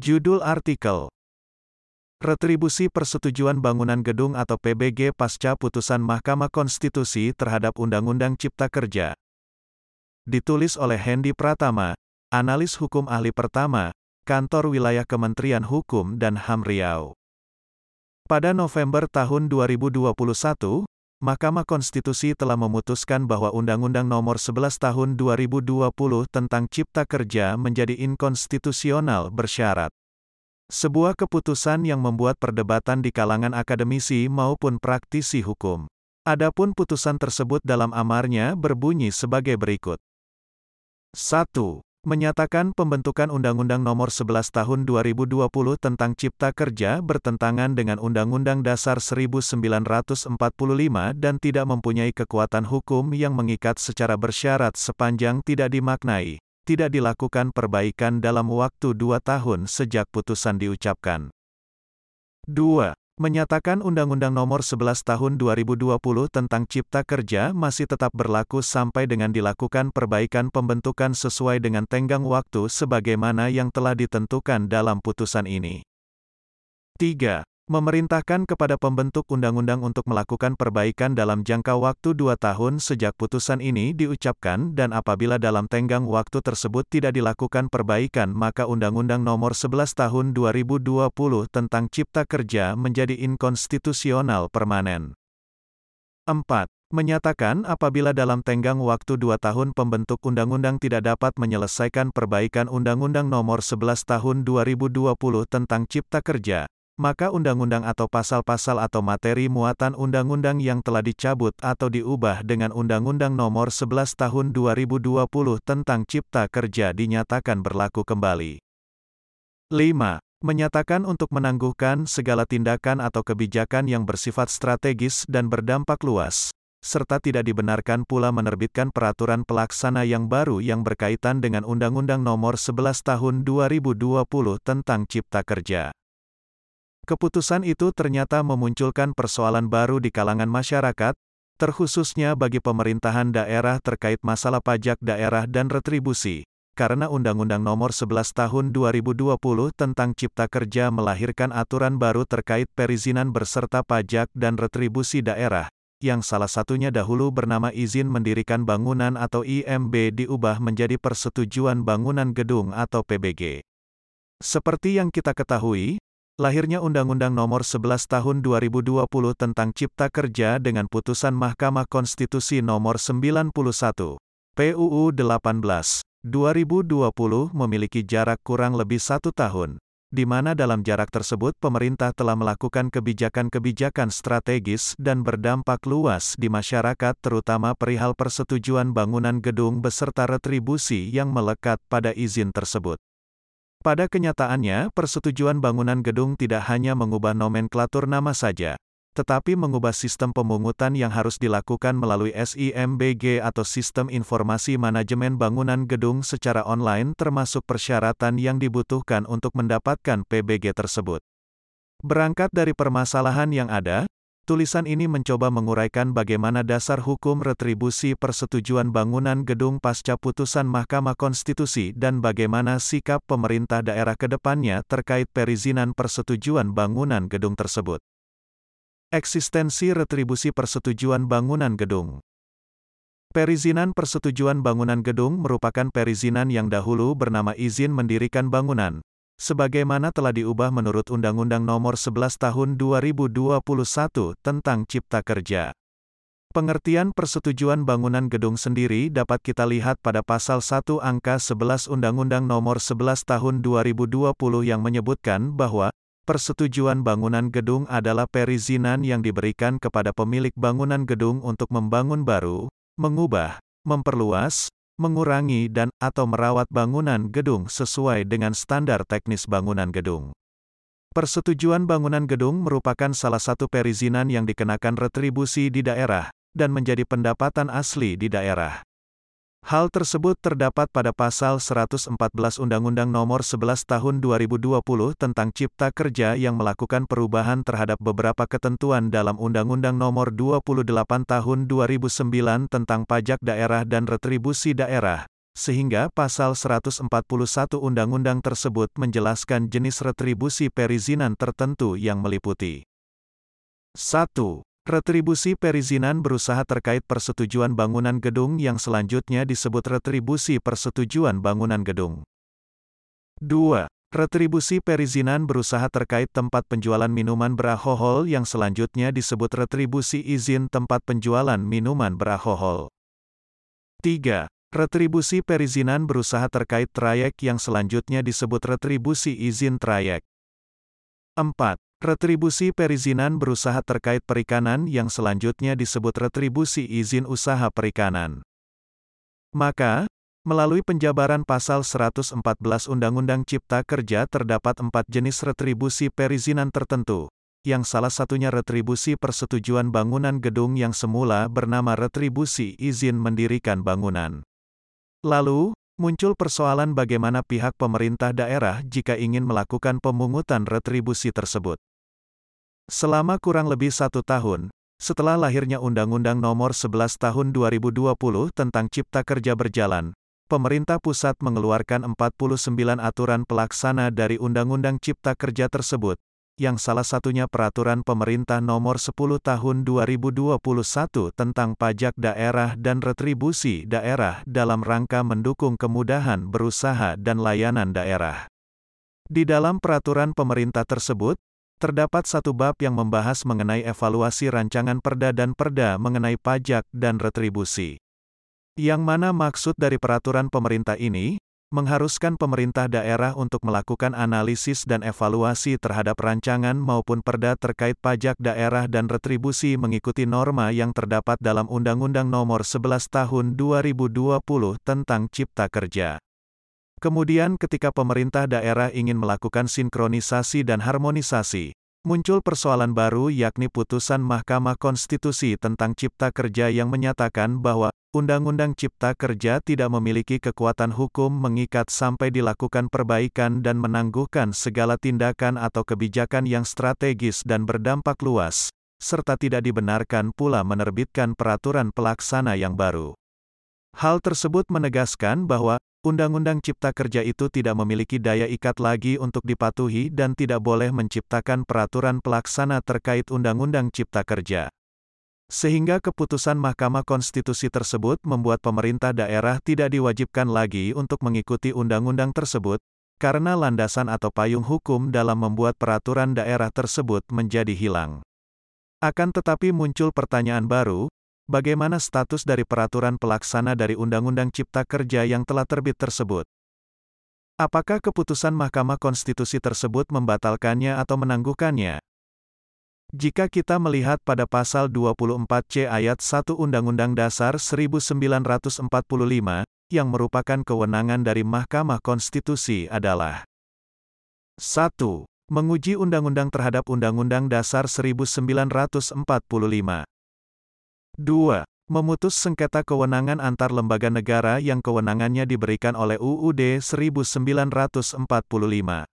Judul artikel Retribusi Persetujuan Bangunan Gedung atau PBG pasca putusan Mahkamah Konstitusi terhadap Undang-Undang Cipta Kerja. Ditulis oleh Hendy Pratama, analis hukum ahli pertama, Kantor Wilayah Kementerian Hukum dan HAM Riau. Pada November tahun 2021, Mahkamah Konstitusi telah memutuskan bahwa Undang-Undang Nomor 11 Tahun 2020 tentang Cipta Kerja menjadi inkonstitusional bersyarat. Sebuah keputusan yang membuat perdebatan di kalangan akademisi maupun praktisi hukum. Adapun putusan tersebut dalam amarnya berbunyi sebagai berikut. 1. Menyatakan pembentukan Undang-Undang Nomor 11 Tahun 2020 tentang Cipta Kerja bertentangan dengan Undang-Undang Dasar 1945 dan tidak mempunyai kekuatan hukum yang mengikat secara bersyarat sepanjang tidak dimaknai tidak dilakukan perbaikan dalam waktu dua tahun sejak putusan diucapkan. 2. Menyatakan Undang-Undang Nomor 11 Tahun 2020 tentang Cipta Kerja masih tetap berlaku sampai dengan dilakukan perbaikan pembentukan sesuai dengan tenggang waktu sebagaimana yang telah ditentukan dalam putusan ini. 3 memerintahkan kepada pembentuk undang-undang untuk melakukan perbaikan dalam jangka waktu dua tahun sejak putusan ini diucapkan dan apabila dalam tenggang waktu tersebut tidak dilakukan perbaikan maka Undang-Undang Nomor 11 Tahun 2020 tentang Cipta Kerja menjadi inkonstitusional permanen. 4 menyatakan apabila dalam tenggang waktu dua tahun pembentuk undang-undang tidak dapat menyelesaikan perbaikan Undang-Undang Nomor 11 Tahun 2020 tentang Cipta Kerja, maka undang-undang atau pasal-pasal atau materi muatan undang-undang yang telah dicabut atau diubah dengan Undang-Undang Nomor 11 Tahun 2020 tentang Cipta Kerja dinyatakan berlaku kembali. 5. Menyatakan untuk menangguhkan segala tindakan atau kebijakan yang bersifat strategis dan berdampak luas, serta tidak dibenarkan pula menerbitkan peraturan pelaksana yang baru yang berkaitan dengan Undang-Undang Nomor 11 Tahun 2020 tentang Cipta Kerja. Keputusan itu ternyata memunculkan persoalan baru di kalangan masyarakat, terkhususnya bagi pemerintahan daerah terkait masalah pajak daerah dan retribusi, karena Undang-Undang Nomor 11 Tahun 2020 tentang Cipta Kerja melahirkan aturan baru terkait perizinan berserta pajak dan retribusi daerah, yang salah satunya dahulu bernama Izin Mendirikan Bangunan atau IMB diubah menjadi Persetujuan Bangunan Gedung atau PBG. Seperti yang kita ketahui, lahirnya Undang-Undang Nomor 11 Tahun 2020 tentang Cipta Kerja dengan putusan Mahkamah Konstitusi Nomor 91, PUU 18, 2020 memiliki jarak kurang lebih satu tahun, di mana dalam jarak tersebut pemerintah telah melakukan kebijakan-kebijakan strategis dan berdampak luas di masyarakat terutama perihal persetujuan bangunan gedung beserta retribusi yang melekat pada izin tersebut. Pada kenyataannya, persetujuan bangunan gedung tidak hanya mengubah nomenklatur nama saja, tetapi mengubah sistem pemungutan yang harus dilakukan melalui SIMBG atau Sistem Informasi Manajemen Bangunan Gedung secara online termasuk persyaratan yang dibutuhkan untuk mendapatkan PBG tersebut. Berangkat dari permasalahan yang ada, Tulisan ini mencoba menguraikan bagaimana dasar hukum retribusi persetujuan bangunan gedung pasca putusan Mahkamah Konstitusi dan bagaimana sikap pemerintah daerah ke depannya terkait perizinan persetujuan bangunan gedung tersebut. Eksistensi retribusi persetujuan bangunan gedung Perizinan persetujuan bangunan gedung merupakan perizinan yang dahulu bernama izin mendirikan bangunan, sebagaimana telah diubah menurut Undang-Undang Nomor 11 Tahun 2021 tentang Cipta Kerja. Pengertian persetujuan bangunan gedung sendiri dapat kita lihat pada pasal 1 angka 11 Undang-Undang Nomor 11 Tahun 2020 yang menyebutkan bahwa persetujuan bangunan gedung adalah perizinan yang diberikan kepada pemilik bangunan gedung untuk membangun baru, mengubah, memperluas, mengurangi dan atau merawat bangunan gedung sesuai dengan standar teknis bangunan gedung. Persetujuan bangunan gedung merupakan salah satu perizinan yang dikenakan retribusi di daerah dan menjadi pendapatan asli di daerah. Hal tersebut terdapat pada pasal 114 Undang-Undang Nomor 11 Tahun 2020 tentang Cipta Kerja yang melakukan perubahan terhadap beberapa ketentuan dalam Undang-Undang Nomor 28 Tahun 2009 tentang Pajak Daerah dan Retribusi Daerah, sehingga pasal 141 undang-undang tersebut menjelaskan jenis retribusi perizinan tertentu yang meliputi 1. Retribusi perizinan berusaha terkait persetujuan bangunan gedung yang selanjutnya disebut retribusi persetujuan bangunan gedung. 2. Retribusi perizinan berusaha terkait tempat penjualan minuman beralkohol yang selanjutnya disebut retribusi izin tempat penjualan minuman beralkohol. 3. Retribusi perizinan berusaha terkait trayek yang selanjutnya disebut retribusi izin trayek. 4. Retribusi perizinan berusaha terkait perikanan yang selanjutnya disebut retribusi izin usaha perikanan. Maka, Melalui penjabaran pasal 114 Undang-Undang Cipta Kerja terdapat empat jenis retribusi perizinan tertentu, yang salah satunya retribusi persetujuan bangunan gedung yang semula bernama retribusi izin mendirikan bangunan. Lalu, muncul persoalan bagaimana pihak pemerintah daerah jika ingin melakukan pemungutan retribusi tersebut. Selama kurang lebih satu tahun, setelah lahirnya Undang-Undang Nomor 11 Tahun 2020 tentang Cipta Kerja berjalan, pemerintah pusat mengeluarkan 49 aturan pelaksana dari Undang-Undang Cipta Kerja tersebut, yang salah satunya Peraturan Pemerintah Nomor 10 Tahun 2021 tentang pajak daerah dan retribusi daerah dalam rangka mendukung kemudahan berusaha dan layanan daerah. Di dalam peraturan pemerintah tersebut, terdapat satu bab yang membahas mengenai evaluasi rancangan perda dan perda mengenai pajak dan retribusi. Yang mana maksud dari peraturan pemerintah ini, mengharuskan pemerintah daerah untuk melakukan analisis dan evaluasi terhadap rancangan maupun perda terkait pajak daerah dan retribusi mengikuti norma yang terdapat dalam Undang-Undang Nomor 11 Tahun 2020 tentang Cipta Kerja. Kemudian ketika pemerintah daerah ingin melakukan sinkronisasi dan harmonisasi, muncul persoalan baru yakni putusan Mahkamah Konstitusi tentang Cipta Kerja yang menyatakan bahwa Undang-Undang Cipta Kerja tidak memiliki kekuatan hukum mengikat sampai dilakukan perbaikan dan menangguhkan segala tindakan atau kebijakan yang strategis dan berdampak luas, serta tidak dibenarkan pula menerbitkan peraturan pelaksana yang baru. Hal tersebut menegaskan bahwa Undang-Undang Cipta Kerja itu tidak memiliki daya ikat lagi untuk dipatuhi dan tidak boleh menciptakan peraturan pelaksana terkait Undang-Undang Cipta Kerja. Sehingga keputusan Mahkamah Konstitusi tersebut membuat pemerintah daerah tidak diwajibkan lagi untuk mengikuti undang-undang tersebut, karena landasan atau payung hukum dalam membuat peraturan daerah tersebut menjadi hilang. Akan tetapi muncul pertanyaan baru, bagaimana status dari peraturan pelaksana dari Undang-Undang Cipta Kerja yang telah terbit tersebut? Apakah keputusan Mahkamah Konstitusi tersebut membatalkannya atau menangguhkannya? Jika kita melihat pada pasal 24C ayat 1 Undang-Undang Dasar 1945, yang merupakan kewenangan dari Mahkamah Konstitusi adalah 1. Menguji undang-undang terhadap Undang-Undang Dasar 1945. 2. Memutus sengketa kewenangan antar lembaga negara yang kewenangannya diberikan oleh UUD 1945. 3.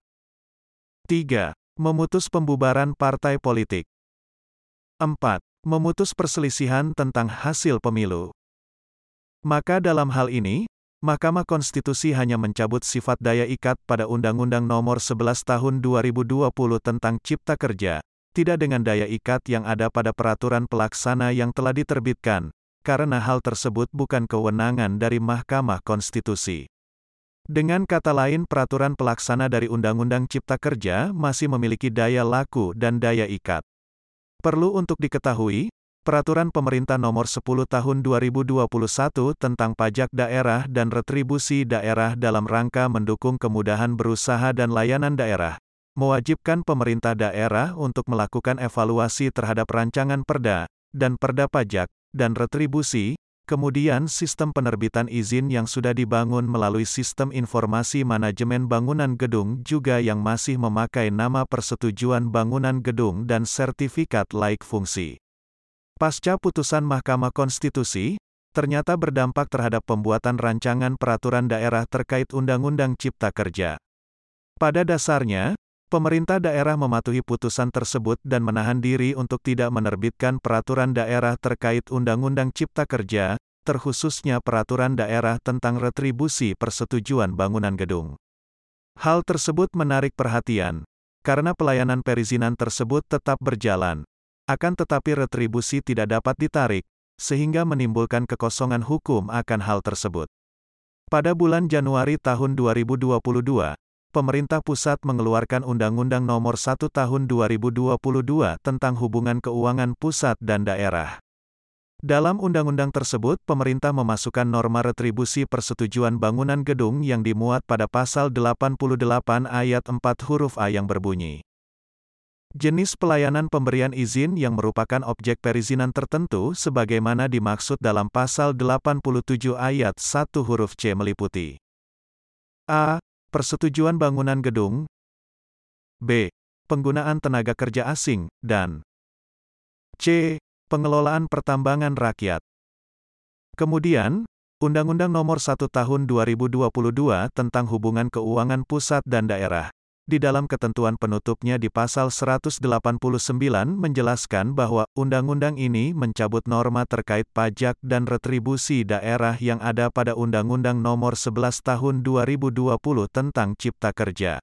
Memutus pembubaran partai politik. 4. Memutus perselisihan tentang hasil pemilu. Maka dalam hal ini, Mahkamah Konstitusi hanya mencabut sifat daya ikat pada Undang-Undang Nomor 11 Tahun 2020 tentang Cipta Kerja, tidak dengan daya ikat yang ada pada peraturan pelaksana yang telah diterbitkan, karena hal tersebut bukan kewenangan dari Mahkamah Konstitusi. Dengan kata lain peraturan pelaksana dari Undang-Undang Cipta Kerja masih memiliki daya laku dan daya ikat. Perlu untuk diketahui, Peraturan Pemerintah Nomor 10 Tahun 2021 tentang pajak daerah dan retribusi daerah dalam rangka mendukung kemudahan berusaha dan layanan daerah, mewajibkan pemerintah daerah untuk melakukan evaluasi terhadap rancangan perda dan perda pajak dan retribusi Kemudian sistem penerbitan izin yang sudah dibangun melalui sistem informasi manajemen bangunan gedung juga yang masih memakai nama persetujuan bangunan gedung dan sertifikat laik fungsi. Pasca putusan Mahkamah Konstitusi, ternyata berdampak terhadap pembuatan rancangan peraturan daerah terkait Undang-Undang Cipta Kerja. Pada dasarnya, pemerintah daerah mematuhi putusan tersebut dan menahan diri untuk tidak menerbitkan peraturan daerah terkait Undang-Undang Cipta Kerja, terkhususnya peraturan daerah tentang retribusi persetujuan bangunan gedung. Hal tersebut menarik perhatian, karena pelayanan perizinan tersebut tetap berjalan, akan tetapi retribusi tidak dapat ditarik, sehingga menimbulkan kekosongan hukum akan hal tersebut. Pada bulan Januari tahun 2022, pemerintah pusat mengeluarkan Undang-Undang Nomor 1 Tahun 2022 tentang hubungan keuangan pusat dan daerah. Dalam undang-undang tersebut, pemerintah memasukkan norma retribusi persetujuan bangunan gedung yang dimuat pada pasal 88 ayat 4 huruf A yang berbunyi. Jenis pelayanan pemberian izin yang merupakan objek perizinan tertentu sebagaimana dimaksud dalam pasal 87 ayat 1 huruf C meliputi A. Persetujuan bangunan gedung B. Penggunaan tenaga kerja asing, dan C. Pengelolaan Pertambangan Rakyat. Kemudian, Undang-Undang Nomor 1 Tahun 2022 tentang Hubungan Keuangan Pusat dan Daerah. Di dalam ketentuan penutupnya di pasal 189 menjelaskan bahwa undang-undang ini mencabut norma terkait pajak dan retribusi daerah yang ada pada Undang-Undang Nomor 11 Tahun 2020 tentang Cipta Kerja.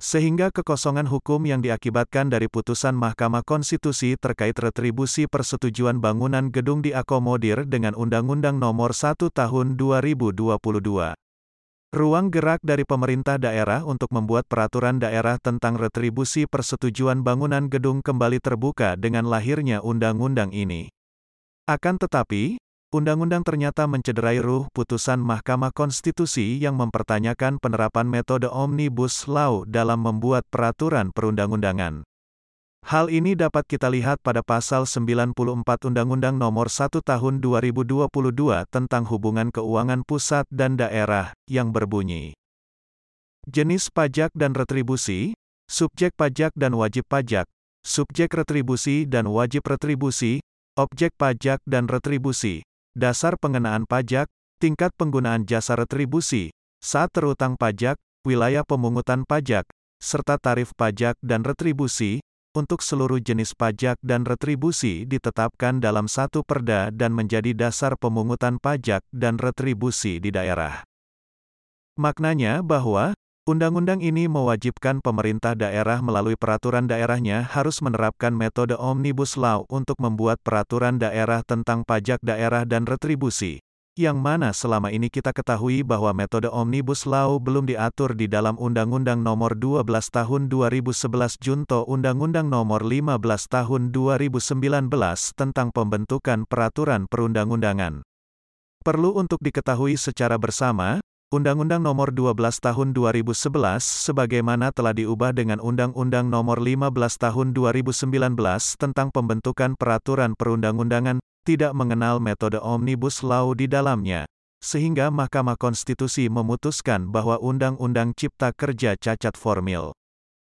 Sehingga kekosongan hukum yang diakibatkan dari putusan Mahkamah Konstitusi terkait retribusi persetujuan bangunan gedung diakomodir dengan Undang-Undang Nomor 1 Tahun 2022. Ruang gerak dari pemerintah daerah untuk membuat peraturan daerah tentang retribusi persetujuan bangunan gedung kembali terbuka dengan lahirnya undang-undang ini. Akan tetapi, Undang-undang ternyata mencederai ruh putusan Mahkamah Konstitusi yang mempertanyakan penerapan metode Omnibus Law dalam membuat peraturan perundang-undangan. Hal ini dapat kita lihat pada pasal 94 Undang-Undang Nomor 1 Tahun 2022 tentang hubungan keuangan pusat dan daerah, yang berbunyi. Jenis pajak dan retribusi, subjek pajak dan wajib pajak, subjek retribusi dan wajib retribusi, objek pajak dan retribusi, dasar pengenaan pajak, tingkat penggunaan jasa retribusi, saat terutang pajak, wilayah pemungutan pajak, serta tarif pajak dan retribusi, untuk seluruh jenis pajak dan retribusi ditetapkan dalam satu perda dan menjadi dasar pemungutan pajak dan retribusi di daerah. Maknanya bahwa, Undang-undang ini mewajibkan pemerintah daerah melalui peraturan daerahnya harus menerapkan metode Omnibus Law untuk membuat peraturan daerah tentang pajak daerah dan retribusi, yang mana selama ini kita ketahui bahwa metode Omnibus Law belum diatur di dalam Undang-Undang Nomor 12 Tahun 2011 Junto Undang-Undang Nomor 15 Tahun 2019 tentang pembentukan peraturan perundang-undangan. Perlu untuk diketahui secara bersama, Undang-Undang Nomor 12 Tahun 2011 sebagaimana telah diubah dengan Undang-Undang Nomor 15 Tahun 2019 tentang pembentukan peraturan perundang-undangan tidak mengenal metode Omnibus Law di dalamnya, sehingga Mahkamah Konstitusi memutuskan bahwa Undang-Undang Cipta Kerja cacat formil.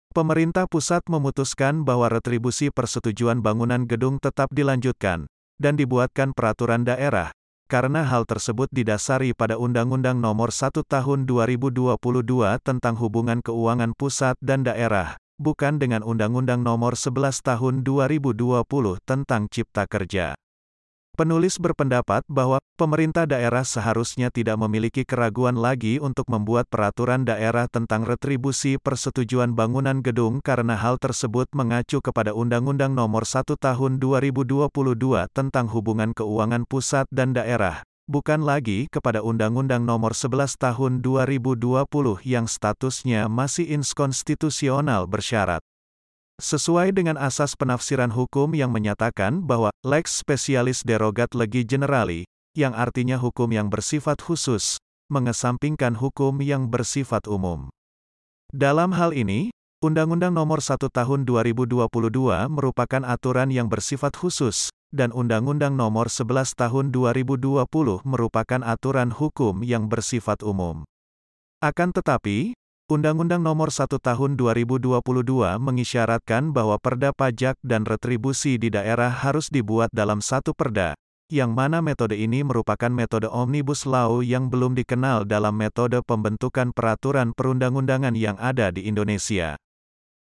Pemerintah pusat memutuskan bahwa retribusi persetujuan bangunan gedung tetap dilanjutkan, dan dibuatkan peraturan daerah, karena hal tersebut didasari pada Undang-Undang Nomor 1 Tahun 2022 tentang Hubungan Keuangan Pusat dan Daerah, bukan dengan Undang-Undang Nomor 11 Tahun 2020 tentang Cipta Kerja. Penulis berpendapat bahwa pemerintah daerah seharusnya tidak memiliki keraguan lagi untuk membuat peraturan daerah tentang retribusi persetujuan bangunan gedung karena hal tersebut mengacu kepada Undang-Undang Nomor 1 Tahun 2022 tentang hubungan keuangan pusat dan daerah, bukan lagi kepada Undang-Undang Nomor 11 Tahun 2020 yang statusnya masih inskonstitusional bersyarat. Sesuai dengan asas penafsiran hukum yang menyatakan bahwa lex specialis derogat legi generali, yang artinya hukum yang bersifat khusus, mengesampingkan hukum yang bersifat umum. Dalam hal ini, Undang-Undang Nomor 1 Tahun 2022 merupakan aturan yang bersifat khusus, dan Undang-Undang Nomor 11 Tahun 2020 merupakan aturan hukum yang bersifat umum. Akan tetapi, Undang-Undang Nomor 1 Tahun 2022 mengisyaratkan bahwa perda pajak dan retribusi di daerah harus dibuat dalam satu perda, yang mana metode ini merupakan metode Omnibus Law yang belum dikenal dalam metode pembentukan peraturan perundang-undangan yang ada di Indonesia.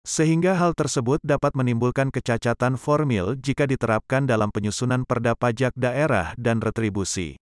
Sehingga hal tersebut dapat menimbulkan kecacatan formil jika diterapkan dalam penyusunan perda pajak daerah dan retribusi.